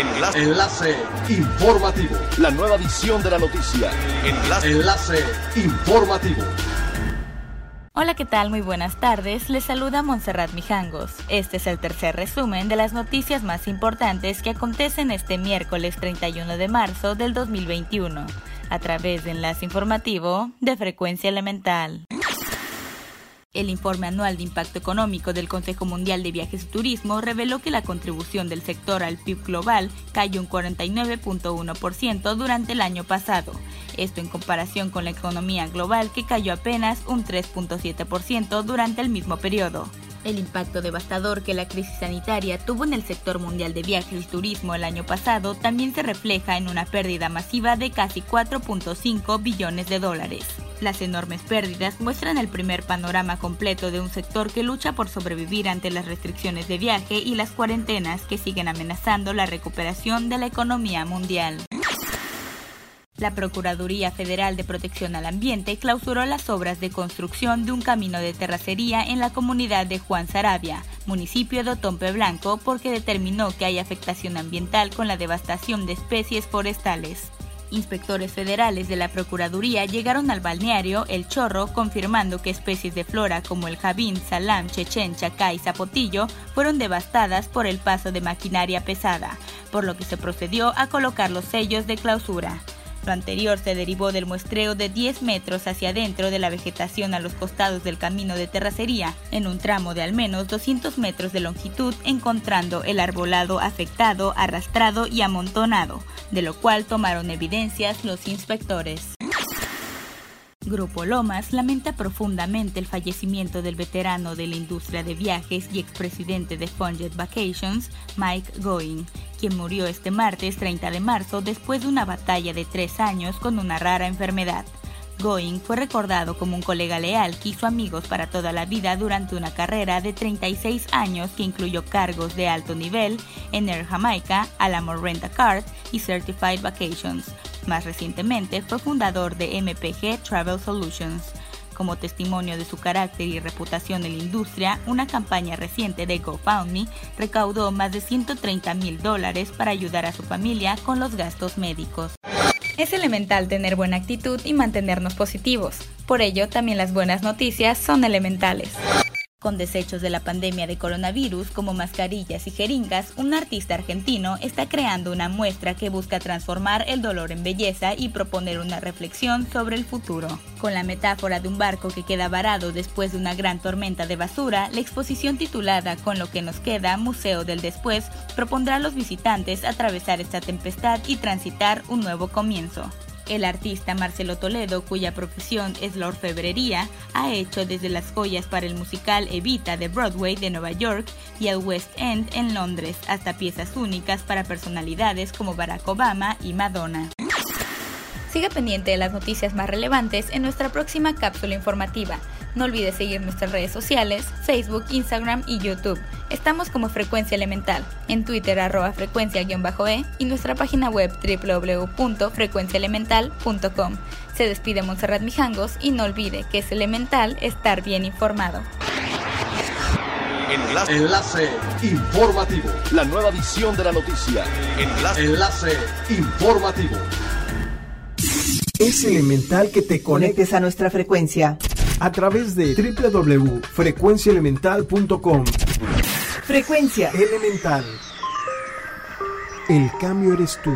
Enlace. Enlace informativo. La nueva edición de la noticia. Enlace. Enlace informativo. Hola, ¿qué tal? Muy buenas tardes. Les saluda Montserrat Mijangos. Este es el tercer resumen de las noticias más importantes que acontecen este miércoles 31 de marzo del 2021, a través de Enlace Informativo de Frecuencia Elemental. El informe anual de impacto económico del Consejo Mundial de Viajes y Turismo reveló que la contribución del sector al PIB global cayó un 49.1% durante el año pasado. Esto en comparación con la economía global que cayó apenas un 3.7% durante el mismo periodo. El impacto devastador que la crisis sanitaria tuvo en el sector mundial de viajes y turismo el año pasado también se refleja en una pérdida masiva de casi 4.5 billones de dólares. Las enormes pérdidas muestran el primer panorama completo de un sector que lucha por sobrevivir ante las restricciones de viaje y las cuarentenas que siguen amenazando la recuperación de la economía mundial. La Procuraduría Federal de Protección al Ambiente clausuró las obras de construcción de un camino de terracería en la comunidad de Juan Sarabia, municipio de Otompe Blanco, porque determinó que hay afectación ambiental con la devastación de especies forestales. Inspectores federales de la Procuraduría llegaron al balneario El Chorro confirmando que especies de flora como el jabín, salam, chechen, chacá y zapotillo fueron devastadas por el paso de maquinaria pesada, por lo que se procedió a colocar los sellos de clausura. Lo anterior se derivó del muestreo de 10 metros hacia adentro de la vegetación a los costados del camino de terracería, en un tramo de al menos 200 metros de longitud, encontrando el arbolado afectado, arrastrado y amontonado, de lo cual tomaron evidencias los inspectores. Grupo Lomas lamenta profundamente el fallecimiento del veterano de la industria de viajes y expresidente de Funded Vacations, Mike Going, quien murió este martes 30 de marzo después de una batalla de tres años con una rara enfermedad. Going fue recordado como un colega leal que hizo amigos para toda la vida durante una carrera de 36 años que incluyó cargos de alto nivel en Air Jamaica, Alamo Rent a Card y Certified Vacations, más recientemente fue fundador de MPG Travel Solutions. Como testimonio de su carácter y reputación en la industria, una campaña reciente de GoFundMe recaudó más de 130 mil dólares para ayudar a su familia con los gastos médicos. Es elemental tener buena actitud y mantenernos positivos. Por ello, también las buenas noticias son elementales. Con desechos de la pandemia de coronavirus como mascarillas y jeringas, un artista argentino está creando una muestra que busca transformar el dolor en belleza y proponer una reflexión sobre el futuro. Con la metáfora de un barco que queda varado después de una gran tormenta de basura, la exposición titulada Con lo que nos queda, Museo del Después, propondrá a los visitantes atravesar esta tempestad y transitar un nuevo comienzo. El artista Marcelo Toledo, cuya profesión es la orfebrería, ha hecho desde las joyas para el musical Evita de Broadway de Nueva York y el West End en Londres, hasta piezas únicas para personalidades como Barack Obama y Madonna. Siga pendiente de las noticias más relevantes en nuestra próxima cápsula informativa. No olvide seguir nuestras redes sociales, Facebook, Instagram y YouTube. Estamos como Frecuencia Elemental, en Twitter arroba frecuencia-e y nuestra página web www.frecuenciaelemental.com. Se despide Montserrat Mijangos y no olvide que es elemental estar bien informado. Enlace. Enlace informativo. La nueva edición de la noticia. Enlace. Enlace informativo. Es elemental que te conectes a nuestra frecuencia a través de www.frecuenciaelemental.com. Frecuencia Elemental. El cambio eres tú.